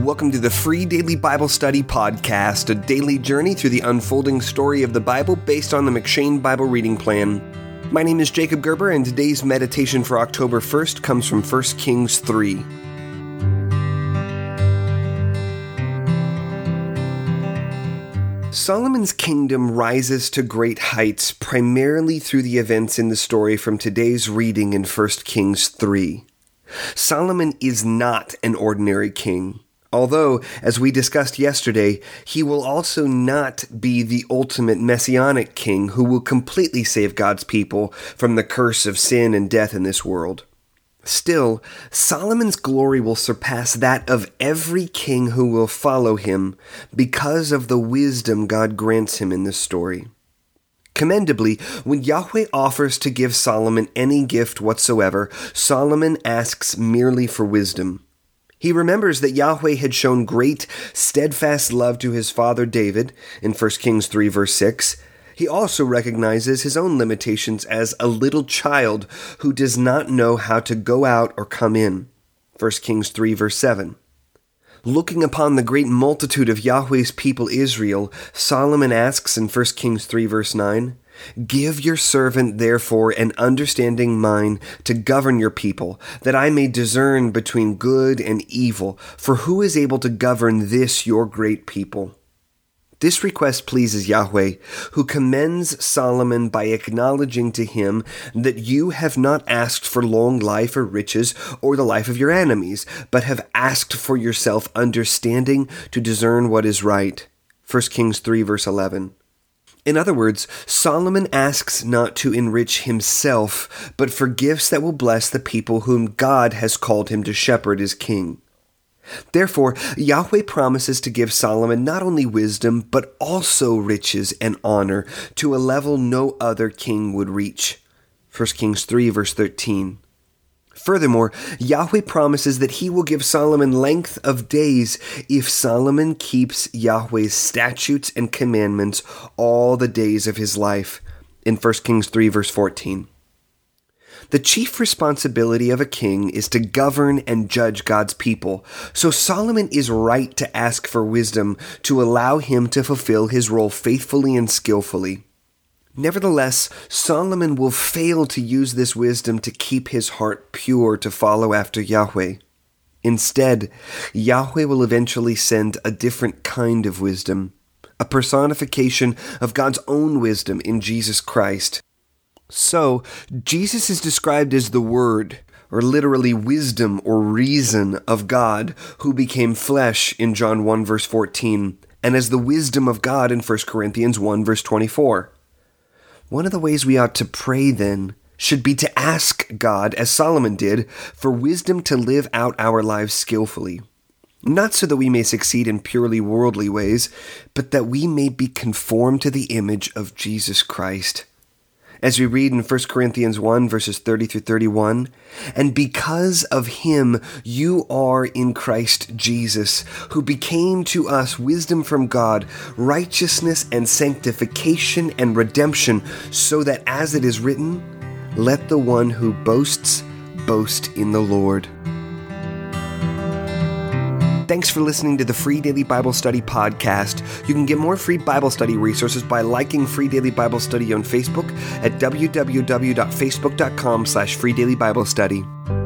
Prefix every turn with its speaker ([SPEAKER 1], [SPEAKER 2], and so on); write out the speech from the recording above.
[SPEAKER 1] Welcome to the Free Daily Bible Study Podcast, a daily journey through the unfolding story of the Bible based on the M'Cheyne Bible Reading Plan. My name is Jacob Gerber, and today's meditation for October 1st comes from 1 Kings 3. Solomon's kingdom rises to great heights primarily through the events in the story from today's reading in 1 Kings 3. Solomon is not an ordinary king. Although, as we discussed yesterday, he will also not be the ultimate messianic king who will completely save God's people from the curse of sin and death in this world. Still, Solomon's glory will surpass that of every king who will follow him because of the wisdom God grants him in this story. Commendably, when Yahweh offers to give Solomon any gift whatsoever, Solomon asks merely for wisdom. He remembers that Yahweh had shown great, steadfast love to his father David in 1 Kings 3, verse 6. He also recognizes his own limitations as a little child who does not know how to go out or come in. 1 Kings 3, verse 7. Looking upon the great multitude of Yahweh's people Israel, Solomon asks in 1 Kings 3, verse 9, Give your servant, therefore, an understanding mind to govern your people, that I may discern between good and evil. For who is able to govern this your great people? This request pleases Yahweh, who commends Solomon by acknowledging to him that you have not asked for long life or riches or the life of your enemies, but have asked for yourself understanding to discern what is right. 1 Kings 3, verse 11. In other words, Solomon asks not to enrich himself, but for gifts that will bless the people whom God has called him to shepherd as king. Therefore, Yahweh promises to give Solomon not only wisdom, but also riches and honor to a level no other king would reach. 1 Kings 3, verse 13. Furthermore, Yahweh promises that he will give Solomon length of days if Solomon keeps Yahweh's statutes and commandments all the days of his life. In 1 Kings 3, verse 14. The chief responsibility of a king is to govern and judge God's people, so Solomon is right to ask for wisdom to allow him to fulfill his role faithfully and skillfully. Nevertheless, Solomon will fail to use this wisdom to keep his heart pure to follow after Yahweh. Instead, Yahweh will eventually send a different kind of wisdom, a personification of God's own wisdom in Jesus Christ. So, Jesus is described as the Word, or literally wisdom or reason of God, who became flesh in John 1 verse 14, and as the wisdom of God in 1 Corinthians 1 verse 24. One of the ways we ought to pray then should be to ask God, as Solomon did, for wisdom to live out our lives skillfully. Not so that we may succeed in purely worldly ways, but that we may be conformed to the image of Jesus Christ as we read in 1 Corinthians 1, verses 30 through 31. And because of him, you are in Christ Jesus, who became to us wisdom from God, righteousness and sanctification and redemption, so that as it is written, let the one who boasts boast in the Lord. Thanks for listening to the Free Daily Bible Study podcast. You can get more free Bible study resources by liking Free Daily Bible Study on Facebook at www.facebook.com slash freedailyBiblestudy.